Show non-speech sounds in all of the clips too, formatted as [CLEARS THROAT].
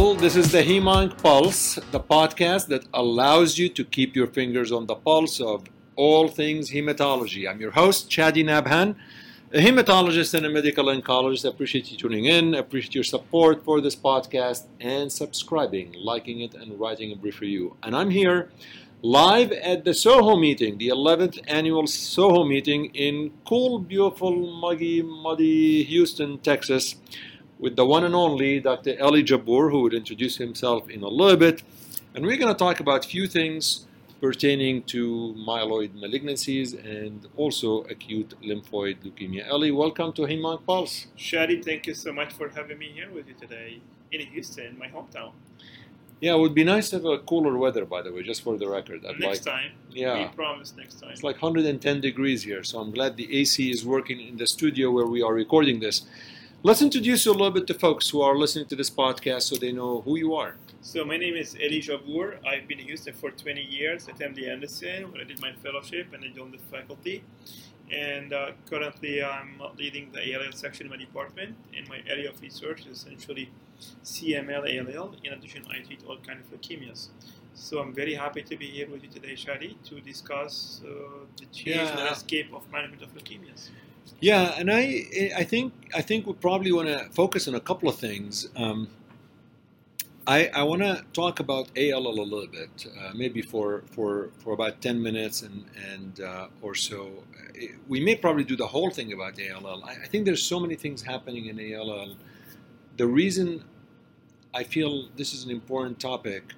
This is the Hemonc Pulse, the podcast that allows you to keep your fingers on the pulse of all things hematology. I'm your host, Chadi Nabhan, a hematologist and a medical oncologist. I appreciate you tuning in, I appreciate your support for this podcast, and subscribing, liking it, and writing a brief review. And I'm here live at the SOHO meeting, the 11th annual SOHO meeting in cool, beautiful, muggy, muddy Houston, Texas with the one and only Dr. Eli Jabbour, who would introduce himself in a little bit. And we're going to talk about a few things pertaining to myeloid malignancies and also acute lymphoid leukemia. Eli, welcome to Hemonc Pulse. Chadi, thank you so much for having me here with you today in Houston, my hometown. Yeah, it would be nice to have a cooler weather, by the way, just for the record. I'd next like, time. Yeah. We promise next time. It's like 110 degrees here, so I'm glad the AC is working in the studio where we are recording this. Let's introduce you a little bit to folks who are listening to this podcast so they know who you are. So my name is Eli Jabbour. I've been in Houston for 20 years at MD Anderson where I did my fellowship and I joined the faculty. And uh, currently I'm leading the ALL section in my department and my area of research is essentially CML ALL. In addition, I treat all kinds of leukemias. So I'm very happy to be here with you today, Chadi, to discuss uh, the change yeah. landscape of management of leukemias. Yeah, and I I think I think we probably want to focus on a couple of things. Um, I, I want to talk about ALL a little bit, uh, maybe for, for, for about 10 minutes and, and uh, or so. We may probably do the whole thing about ALL. I, I, think there's so many things happening in ALL. The reason I feel this is an important topic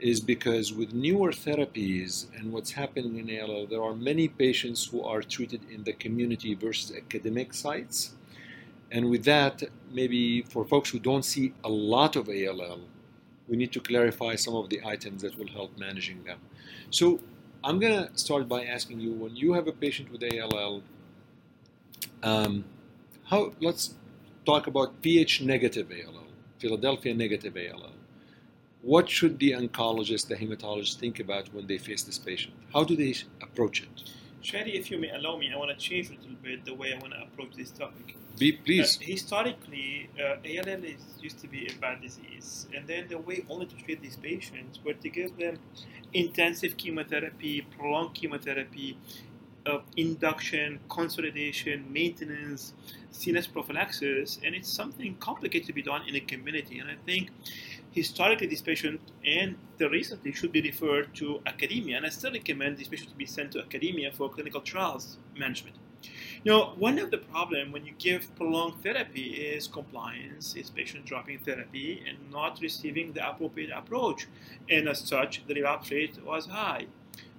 is because with newer therapies and what's happening in ALL, there are many patients who are treated in the community versus academic sites. And with that, maybe for folks who don't see a lot of ALL, we need to clarify some of the items that will help managing them. So I'm going to start by asking you when you have a patient with ALL, um, how, let's talk about pH negative ALL, Philadelphia negative ALL what should the oncologist, the hematologist think about when they face this patient? How do they approach it? Chadi, if you may allow me, I want to change a little bit the way I want to approach this topic. Be, please. Uh, historically, uh, ALL is, used to be a bad disease, and then the way only to treat these patients were to give them intensive chemotherapy, prolonged chemotherapy, uh, induction, consolidation, maintenance, CNS prophylaxis, and it's something complicated to be done in a community. And I think historically this patient and the recently should be referred to academia, and I still recommend this patient to be sent to academia for clinical trials management. Now, one of the problem when you give prolonged therapy is compliance, is patient dropping therapy and not receiving the appropriate approach, and as such, the relapse rate was high.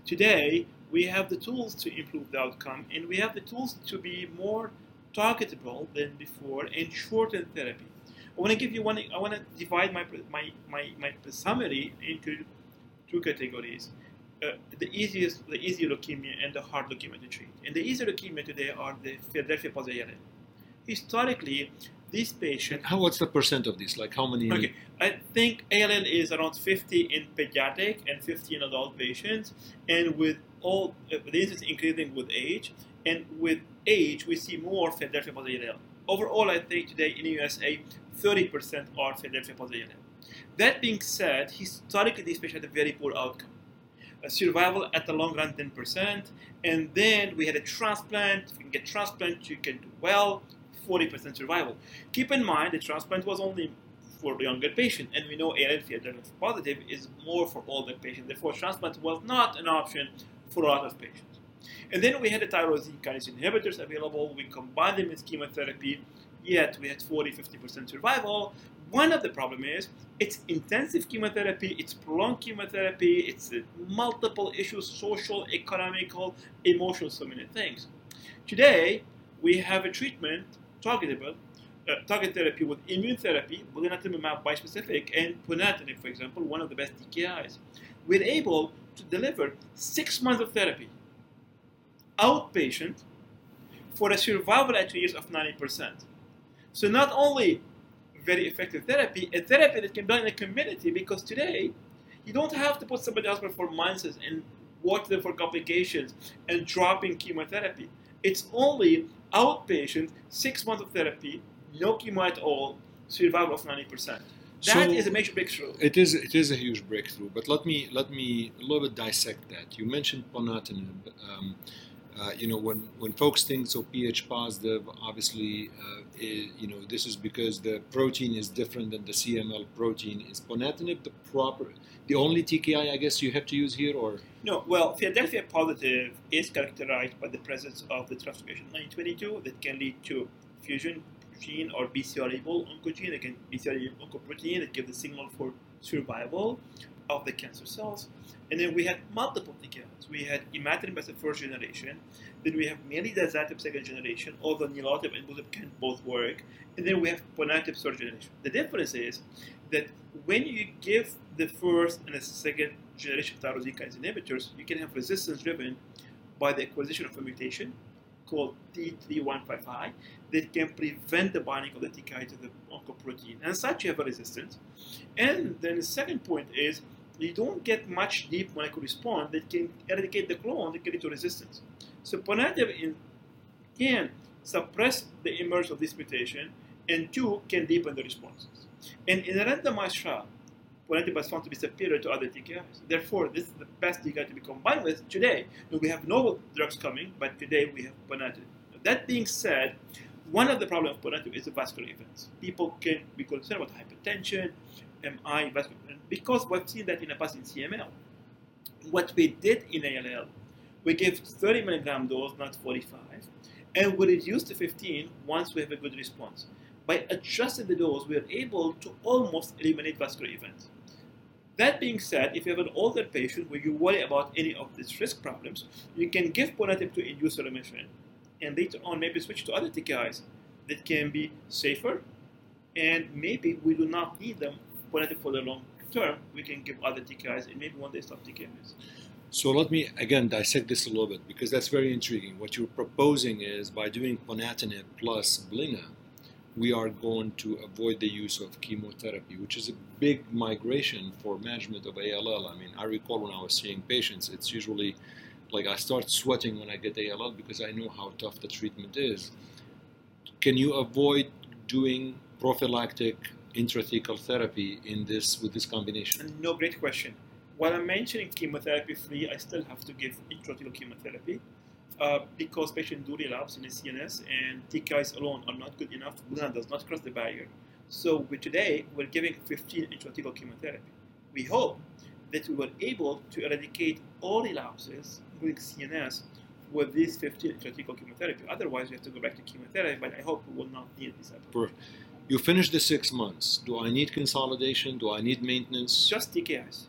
Today, we have the tools to improve the outcome, and we have the tools to be more targetable than before and shorten therapy. I want to give you one. I want to divide my my my, my summary into two categories. Uh, the easiest, the easy leukemia and the hard leukemia to treat. And the easy leukemia today are the Philadelphia positive ALL. Historically, these patients. How what's the percent of this? Like how many? Okay, I think ALL is around 50 in pediatric and 50 in adult patients, and with all uh, this is increasing with age, and with age we see more Philadelphia positive ALL. Overall, I think today in USA, 30% are Philadelphia positive. That being said, historically these patients had a very poor outcome. A survival at the long run 10%, and then we had a transplant. If you can get transplant, you can do well, 40% survival. Keep in mind the transplant was only for the younger patient, and we know ALL positive is more for older patients. Therefore, transplant was not an option for a lot of patients. And then we had the tyrosine kinase inhibitors available. We combined them with chemotherapy yet we had 40 50% survival. One of the problem is it's intensive chemotherapy, it's prolonged chemotherapy, it's multiple issues, social, economical, emotional, so many things. Today, we have a treatment targetable, uh, target therapy with immune therapy, blinatumomab bispecific, and ponatinib, for example, one of the best TKIs. We're able to deliver six months of therapy, outpatient, for a survival at two years of 90%. So not only very effective therapy, a therapy that can be done in a community because today you don't have to put somebody else for months and watch them for complications and dropping chemotherapy. It's only outpatient, six months of therapy, no chemo at all, survival of 90%. That is So- a major breakthrough. It is it is a huge breakthrough, but let me let me a little bit dissect that. You mentioned ponatinib. Um, uh, you know, when, when folks think so pH positive, obviously, uh, you know, this is because the protein is different than the CML protein. Is ponatinib the proper, the only TKI I guess you have to use here, or No, well, Philadelphia positive is characterized by the presence of the transformation 922 that can lead to fusion gene or BCR-ABL oncogene, that can BCR-ABL oncoprotein that give the signal for survival of the cancer cells. And then we had multiple TKIs. We had imatinib as the first generation. Then we have mainly dasatinib second generation, although nilotinib and bosutinib can both work. And then we have ponatinib third generation. The difference is that when you give the first and the second generation tyrosine kinase inhibitors, you can have resistance driven by the acquisition of a mutation called T315I that can prevent the binding of the TKI to the oncoprotein. And such you have a resistance. And then the second point is you don't get much deep molecular response that can eradicate the clone that can lead to resistance. So ponatinib can suppress the emergence of this mutation, and two, can deepen the responses. And in a randomized trial, ponatinib was found to be superior to other TKIs. Therefore, this is the best TKI to be combined with today. We have novel drugs coming, but today we have ponatinib. That being said, one of the problems of ponatinib is the vascular events. People can be concerned about hypertension, MI, vascular, because we've seen that in the past in CML. What we did in ALL, we gave 30 milligram dose, not 45, and we reduced to 15 once we have a good response. By adjusting the dose, we are able to almost eliminate vascular events. That being said, if you have an older patient where you worry about any of these risk problems, you can give ponatinib to induce remission, and later on maybe switch to other TKIs that can be safer, and maybe we do not need them ponatinib for the long term. We can give other TKIs, and maybe one day stop TKIs. So let me again dissect this a little bit because that's very intriguing. What you're proposing is by doing ponatinib plus blina, we are going to avoid the use of chemotherapy, which is a big migration for management of ALL. I mean, I recall when I was seeing patients, it's usually like I start sweating when I get ALL because I know how tough the treatment is. Can you avoid doing prophylactic intrathecal therapy in this with this combination? No, great question. While I'm mentioning chemotherapy free, I still have to give intrathecal chemotherapy uh, because patients do relapse in the CNS, and TKIs alone are not good enough. Blood does not cross the barrier. So we, today we're giving 15 intrathecal chemotherapy. We hope that we were able to eradicate all relapses, including CNS, with these 15 intrathecal chemotherapy. Otherwise, we have to go back to chemotherapy. But I hope we will not need this. Ever. You finish the six months. Do I need consolidation? Do I need maintenance? Just TKIs.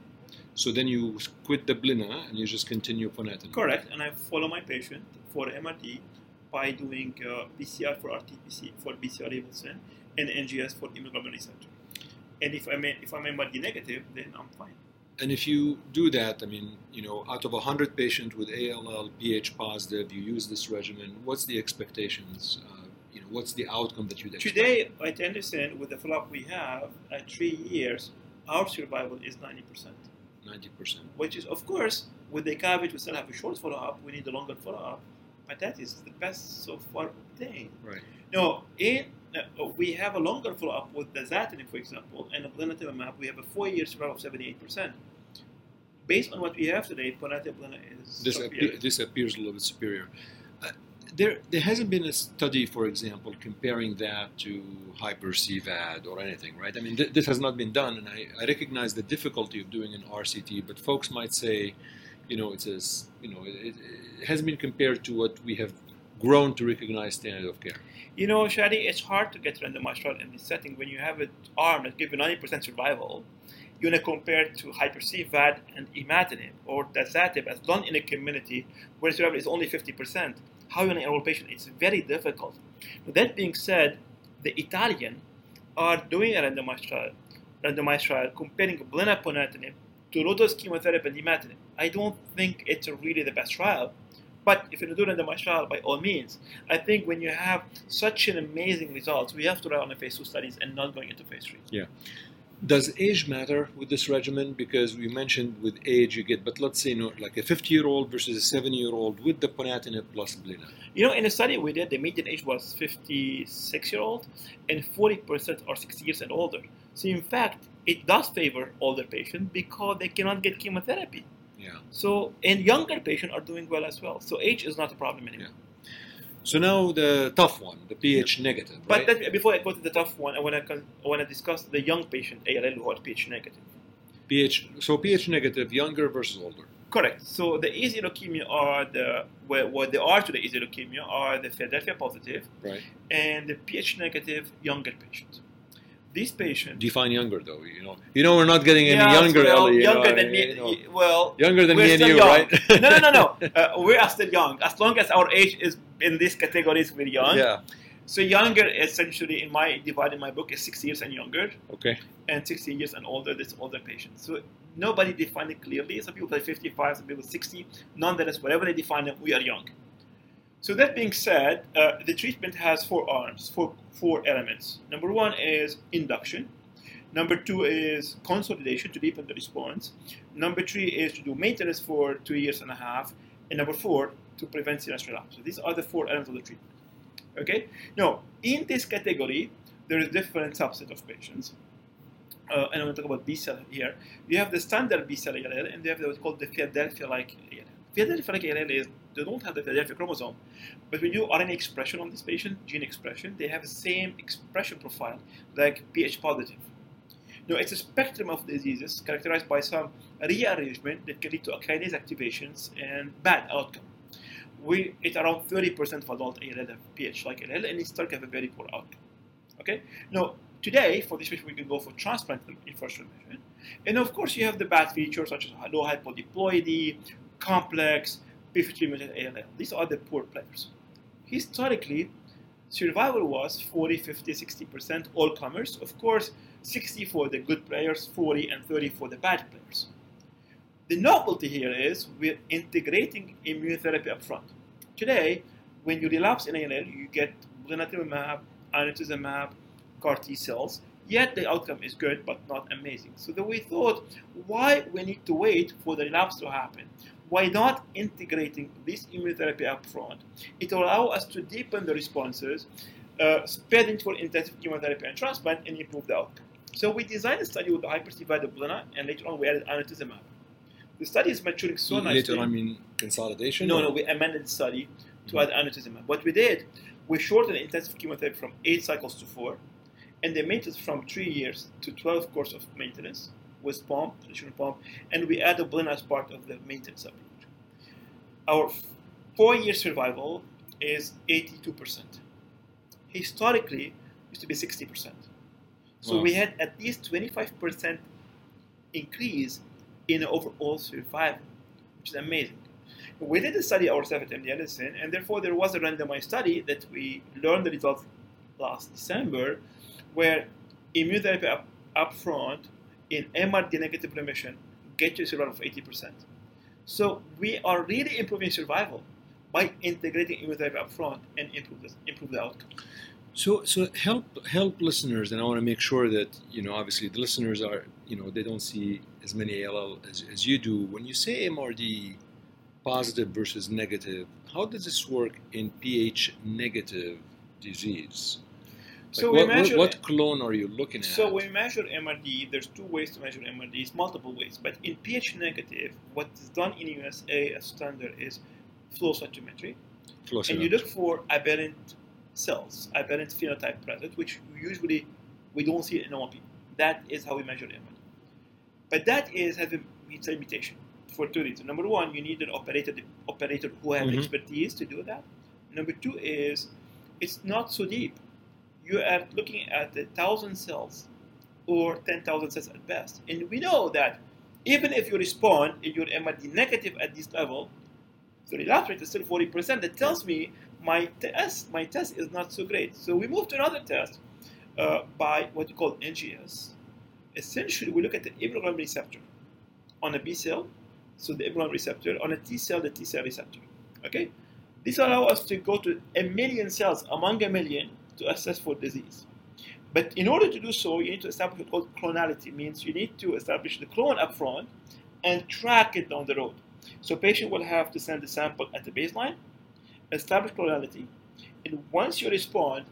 So then you quit the blina and you just continue ponatinib. Correct, and I follow my patient for MRD by doing uh, PCR for RT-PCR for BCR Abelson and NGS for immunoglobulin receptor. And if I'm if I'm MRD negative, then I'm fine. And if you do that, I mean, you know, out of 100 patients with ALL, pH positive, you use this regimen, what's the expectations? Uh, you know, what's the outcome that you'd expect? Today, at Anderson, with the follow-up we have at three years, our survival is 90%. 90%. Which is, of course, with the caveat we still have a short follow-up, we need a longer follow-up, but that is the best so far obtained. Right. Now, in uh, we have a longer follow-up with dasatinib, for example, and blinatumomab. We have a four-year survival of 78%. Based on what we have today, ponatinib is This, superior. this appears a little bit superior. Uh, there, there hasn't been a study, for example, comparing that to hyper-CVAD or anything, right? I mean, th- this has not been done, and I, I recognize the difficulty of doing an RCT, but folks might say, you know, it's you know, it, it hasn't been compared to what we have grown to recognize standard of care. You know, Chadi, it's hard to get randomized trial in this setting when you have an arm that gives you 90% survival. You want to compare to hyper-CVAD and imatinib or dasatinib as done in a community where survival is only 50%. How you enroll patients? It's very difficult. That being said, the Italian are doing a randomized trial, randomized trial comparing blinaponatinib to low-dose chemotherapy and imatinib. I don't think it's really the best trial, but if you're doing a randomized trial, by all means. I think when you have such an amazing results, we have to rely on the phase two studies and not going into phase three. Yeah. Does age matter with this regimen? Because we mentioned with age you get, but let's say you know, like a 50 year old versus a 7 year old with the ponatinib plus blina. You know, in a study we did, the median age was 56 year old, and 40% are 60 years and older. So in fact, it does favor older patients because they cannot get chemotherapy. Yeah. So and younger patients are doing well as well. So age is not a problem anymore. So now the tough one, the pH negative, But right? that, before I go to the tough one, I want to I want to discuss the young patient ALL who are pH negative. pH. So pH negative, younger versus older. Correct. So the easy leukemia are the what, what they are to the easy leukemia are the Philadelphia positive Right. and the pH negative younger patients. These patients Define younger though. You know. You know we're not getting any Yeah, younger. well, Ellie, you younger know, than me. you know. Well, Younger than me and you, young. right? no, no, no, no. [LAUGHS] Uh, we are still young. As long as our age is in these categories, we're young. Yeah. So younger, essentially, in my divide in my book, is six years and younger, Okay. and 60 years and older. That's older patients. So nobody defined it clearly. Some people say 55, some people 60. Nonetheless, whatever they define it, we are young. So that being said, uh, the treatment has four arms, four four elements. Number one is induction. Number two is consolidation to deepen the response. Number three is to do maintenance for two years and a half. And number four, to prevent CNS relapse. So these are the four elements of the treatment. Okay? Now, in this category, there is different subset of patients. Uh, and I'm going to talk about B cell here. You have the standard B cell ALL, and you have what's called the Philadelphia-like ALL. Philadelphia-like ALL is they don't have the Philadelphia chromosome, but when you do RNA expression on this patient, gene expression, they have the same expression profile like pH positive. Now, it's a spectrum of diseases characterized by some rearrangement that can lead to kinase activations and bad outcome. We, it's around 30% of adult ALL have pH like ALL, and it to have a very poor outcome. Okay. Now, today for this patient, we can go for transplant in first remission, and of course, you have the bad features such as low hypodiploidy, complex, P53 mutant ALL. These are the poor players. Historically, survival was 40, 50, 60% all comers. Of course, 60 for the good players, 40 and 30 for the bad players. The novelty here is we're integrating immunotherapy upfront. Today, when you relapse in ALL, you get blinatumomab, inotuzumab, CAR T cells. Yet the outcome is good, but not amazing. So then we thought, why we need to wait for the relapse to happen? Why not integrating this immunotherapy upfront? It will allow us to deepen the responses, uh, spare into for intensive chemotherapy and transplant, and improve the outcome. So we designed a study with the hyperdivided blina, and later on we added inotuzumab. The study is maturing so nicely. Later, I mean consolidation. No, or- no, we amended the study to add inotuzumab. What we did, we shortened the intensive chemotherapy from eight cycles to four, and the maintenance from three years to 12 course of maintenance with POMP, traditional POMP, and we added blina as part of the maintenance approach. Our four-year survival is 82%. Historically, it used to be 60%. So Wow. we had at least 25% increase in overall survival, which is amazing. We did a study ourselves at MD Anderson, and therefore there was a randomized study that we learned the results last December, where immunotherapy up, up front in MRD negative remission get you a survival of 80%. So we are really improving survival by integrating immunotherapy up front and improve, improve the outcome. So, so help help listeners, and I want to make sure that you know. Obviously, the listeners are you know they don't see as many ALL as, as you do. When you say MRD positive versus negative, how does this work in pH negative disease? Like So what, measure what, clone are you looking at? So we measure MRD, there's two ways to measure MRD. It's multiple ways, but in pH negative, what is done in USA as standard is flow cytometry, Flow and you look for aberrant cells, aberrant phenotype present, which usually we don't see in normal. That is how we measure MRD. But that is has a it's a limitation for two reasons. Number one, you need an operator operator who has Mhm. expertise to do that. Number two is it's not so deep. You are looking at a thousand cells or ten thousand cells at best, and we know that even if you respond and you're MRD negative at this level, the relapse rate is still forty percent. That tells me my test my test is not so great. So we move to another test uh, by what we call NGS. Essentially, we look at the immunoglobulin receptor on a B cell, so the immunoglobulin receptor, on a T cell, the T cell receptor. Okay, this allows us to go to a million cells among a million to assess for disease. But in order to do so, you need to establish what's called clonality. Means you need to establish the clone up front and track it down the road. So patient will have to send the sample at the baseline, establish clonality, and once you respond,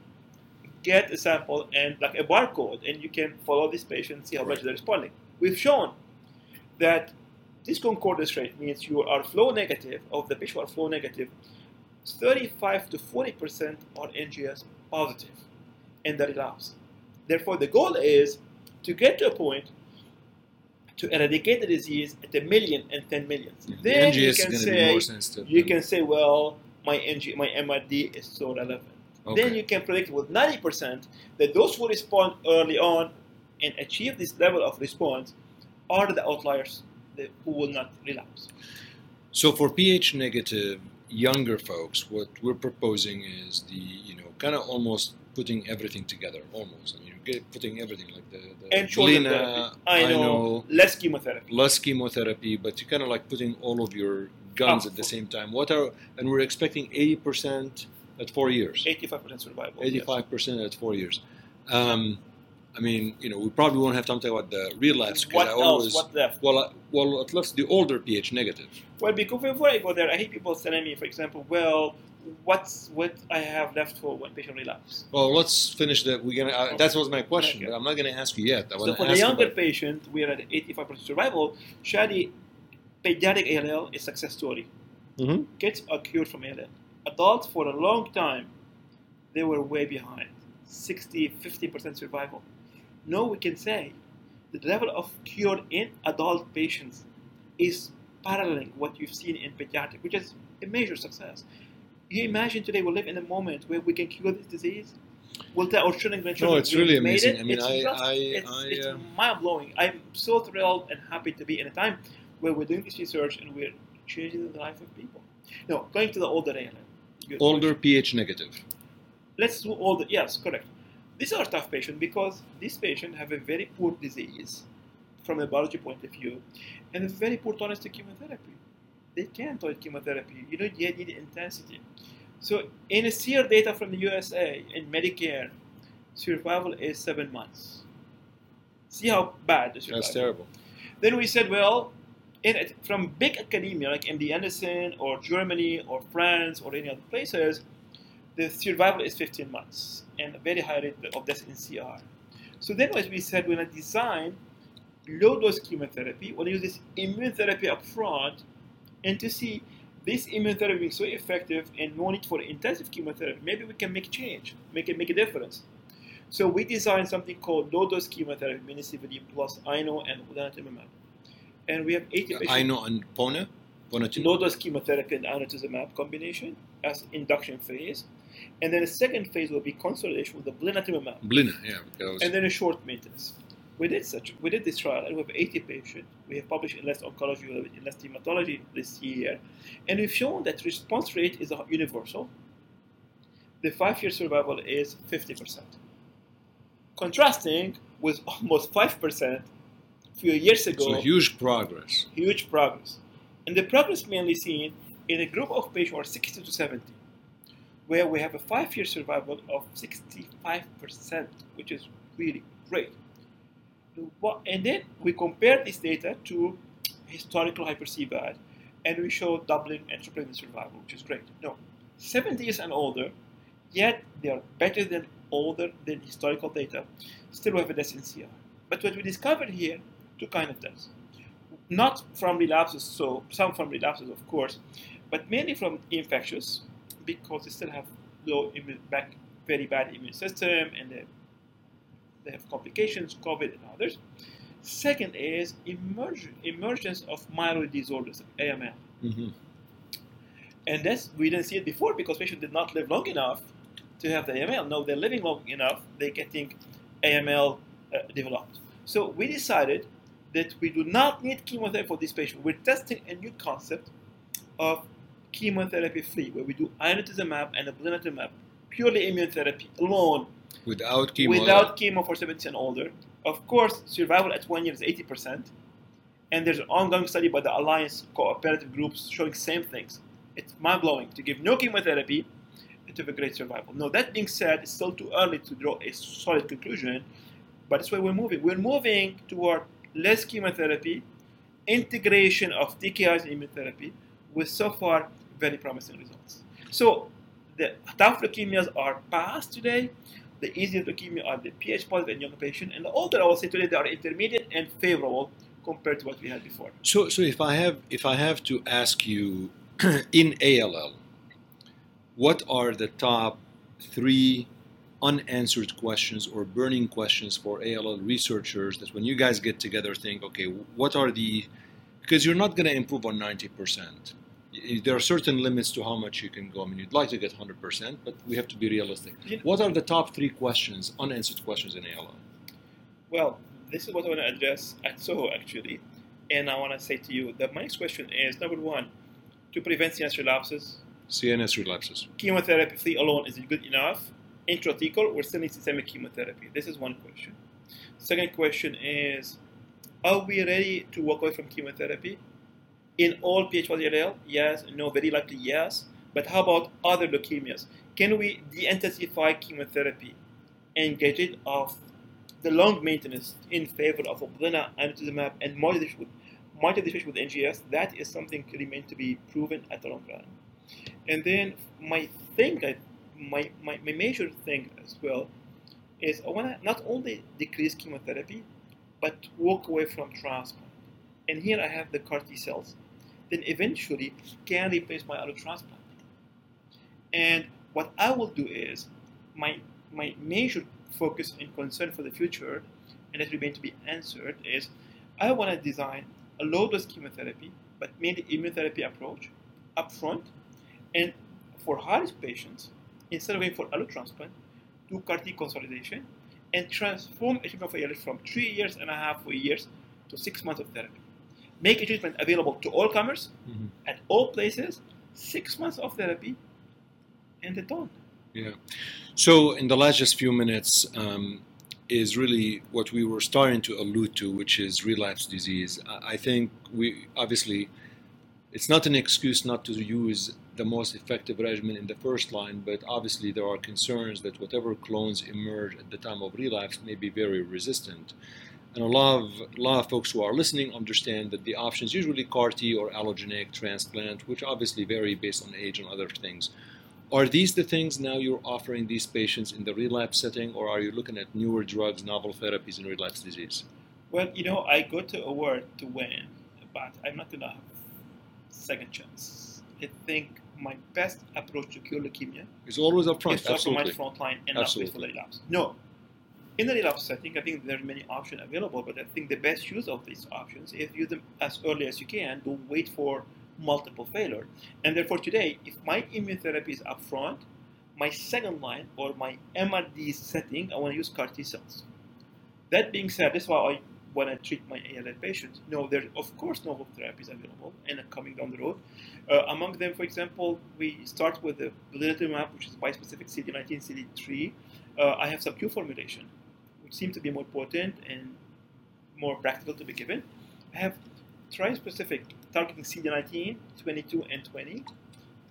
get a sample and like a barcode, and you can follow this patient, see how much they're responding. We've shown that this concordance rate means you are flow negative, of the patient are flow negative, 35 to 40% are NGS positive in the relapse. Therefore, the goal is to get to a point to eradicate the disease at a million and 10 million. The Then you can going to be say, you can say, well, my NG, my MRD is so relevant. Okay. Then you can predict with 90% that those who respond early on and achieve this level of response are the outliers that, who will not relapse. So for pH negative younger folks, what we're proposing is the you know kind of almost putting everything together, almost. I mean, you're putting everything like the, the And Blina, therapy. I know, less chemotherapy. less chemotherapy, but you're kind of like putting all of your guns Oh. at the same time. What are and we're expecting 80% at four years, 85% survival. 85% at four years. Um, I mean, you know, we probably won't have time to talk about the relapse What I else? always What left? well, uh, well, at least the older pH negative. Well, because before I go there, I hate people telling me, for example, well, what's what I have left for when patient relapse. Well, let's finish that. We're gonna. Uh, that was my question, Okay. but I'm not gonna ask you yet. I So for the younger about, patient, we are at 85% survival. Chadi, pediatric ALL is success story. Mhm. Kids are cured from ALL. Adults, for a long time, they were way behind. 60, 50% survival. Now we can say the level of cure in adult patients is paralleling what you've seen in pediatric, which is a major success. You imagine today we live in a moment where we can cure this disease? Will tell our children, grandchildren, No, it's really amazing. it." I mean, It's I- just- I- it's, I, it's uh, mind blowing. I'm so thrilled and happy to be in a time where we're doing this research and we're changing the life of people. No, going to the older. Good older pH negative. let's do all the yes correct these are tough patients because these patients have a very poor disease from a biology point of view and a very poor tolerance to chemotherapy. They can't tolerate chemotherapy you don't yet need intensity. So in a SEER data from the usa in medicare survival is seven months. See how bad the survival That's terrible. then we said, well, in it, from big academia like MD Anderson or Germany or France or any other places, the survival is 15 months and a very high rate of death in CR. So then as we said, we're going to design low dose chemotherapy, we'll use this immune therapy up front, and to see this immune therapy being so effective and no need for intensive chemotherapy, maybe we can make change, make it make a difference. So we designed something called low dose chemotherapy, mini-CVD plus INO and blinatumomab. And we have 80 patients. I know and Pona, Pona Low dose chemotherapy and inotuzumab combination as induction phase. And then the second phase will be consolidation with the blinatumomab. Blina, yeah. Because And then a short maintenance. We did such. We did this trial, and we have 80 patients. We have published in Less Oncology, in Less Hematology this year, and we've shown that response rate is universal. The five-year survival is 50%. Contrasting with almost 5% a few years ago so huge progress. huge progress. And the progress mainly seen in a group of patients who are 60 to 70, where we have a five year survival of 65%, which is really great. And then we compare this data to historical hyper CVAD, and we show doubling the survival, which is great. No, 70 years and older, yet they are better than older than historical data, still we have a death in CR. But what we discovered here, two kind of deaths not from relapses, so some from relapses, of course, but mainly from infectious, because they still have low immune, back, very bad immune system, and they, they have complications, COVID and others. Second is emerg- emergence of myeloid disorders, AML, hmm and that's we didn't see it before because patients did not live long enough to have the AML. Now they're living long enough, they're getting AML uh, developed. So we decided that we do not need chemotherapy for this patient. We're testing a new concept of chemotherapy free, where we do inotuzumab and blinatumomab, purely immune therapy alone, Without chemo. without chemo for 70 and older. Of course, survival at one year is 80%, and there's an ongoing study by the Alliance cooperative groups showing the same things. It's mind blowing to give no chemotherapy and to have a great survival. Now, that being said, it's still too early to draw a solid conclusion, but that's where we're moving. We're moving toward less chemotherapy, integration of TKIs in immunotherapy, with so far very promising results. So, the tough leukemias are past today. The easier leukemia are the Ph positive and younger patient, and the older I will say today they are intermediate and favorable compared to what we had before. So, so if I have if I have to ask you [CLEARS THROAT] in ALL, what are the top three unanswered questions or burning questions for ALL researchers that when you guys get together think, okay, what are the because you're not going to improve on 90%. There are certain limits to how much you can go. I mean, you'd like to get 100%, but we have to be realistic. What are the top three questions, unanswered questions in ALL? Well, this is what I want to address at SOHO actually. And I want to say to you that my next question is number one, to prevent CNS relapses. CNS relapses. Chemotherapy alone is it good enough? Intrathecal or still need systemic chemotherapy? This is one question. Second question is, are we ready to walk away from chemotherapy? In all PH1 yes, no, very likely yes. But how about other leukemias? Can we de-intensify chemotherapy and get rid of the long maintenance in favor of Uplizna, Amivantamab, and multi with NGS? That is something remain to be proven at the long run. And then my thing, my, my, my major thing as well, is I want to not only decrease chemotherapy, but walk away from transplant. And here I have the CAR T cells then eventually can replace my allo transplant. And what I will do is my my major focus and concern for the future, and that remains to be answered, is I want to design a low-dose chemotherapy, but mainly immunotherapy approach upfront, and for high-risk patients, instead of going for allo transplant, do CAR T consolidation and transform a treatment for ALS from three years and a half, four years to six months of therapy make a treatment available to all comers mm-hmm. at all places, six months of therapy, and they're done. Yeah. So in the last just few minutes um, is really what we were starting to allude to, which is relapse disease. I think we obviously it's not an excuse not to use the most effective regimen in the first line, but obviously there are concerns that whatever clones emerge at the time of relapse may be very resistant. And a lot of a lot of folks who are listening understand that the options usually CAR T or allogeneic transplant, which obviously vary based on age and other things. Are these the things now you're offering these patients in the relapse setting, or are you looking at newer drugs, novel therapies in relapse disease? Well, you know, I go to a word to win, but I'm not gonna have second chance. I think my best approach to cure leukemia is always upfront. Is Absolutely. front line and Absolutely. not wait for relapse. No, in the relapse setting, I think there are many options available, but I think the best use of these options is use them as early as you can. Don't wait for multiple failure. And therefore, today, if my immunotherapy is upfront, my second line or my MRD setting, I want to use CAR T cells. That being said, this is why I want to treat my ALL patients. No, there are, of course, novel therapies available and coming down the road. Uh, among them, for example, we start with the blinatumomab, which is bispecific CD19, CD3. Uh, I have sub-Q formulation which seem to be more potent and more practical to be given. I have tri-specific targeting CD19, 22, and 20,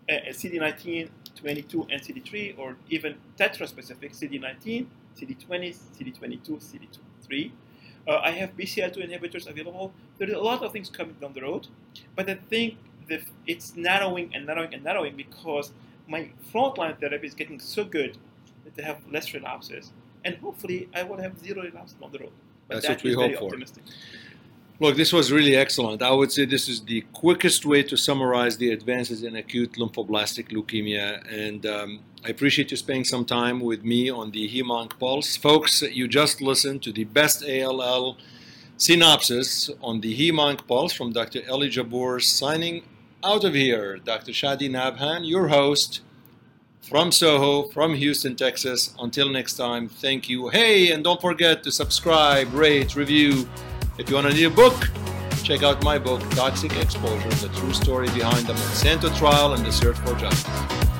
uh, CD19, 22, and CD3, or even tetra-specific CD19, CD20, CD22, CD3. Uh, I have BCL2 inhibitors available. There are a lot of things coming down the road, but I think that it's narrowing and narrowing and narrowing because my frontline therapy is getting so good that they have less relapses and hopefully I will have zero relapse on the road. But That's that what we hope for. Optimistic. Look, this was really excellent. I would say this is the quickest way to summarize the advances in acute lymphoblastic leukemia. And um, I appreciate you spending some time with me on the HemOnc Pulse. Folks, you just listened to the best ALL synopsis on the HemOnc Pulse from Dr. Eli Jabbour signing out of here. Dr. Chadi Nabhan, your host from SOHO, from Houston, Texas. Until next time, thank you. Hey, and don't forget to subscribe, rate, review. If you want a book, check out my book, Toxic Exposure The True Story Behind the Monsanto Trial and the Search for Justice.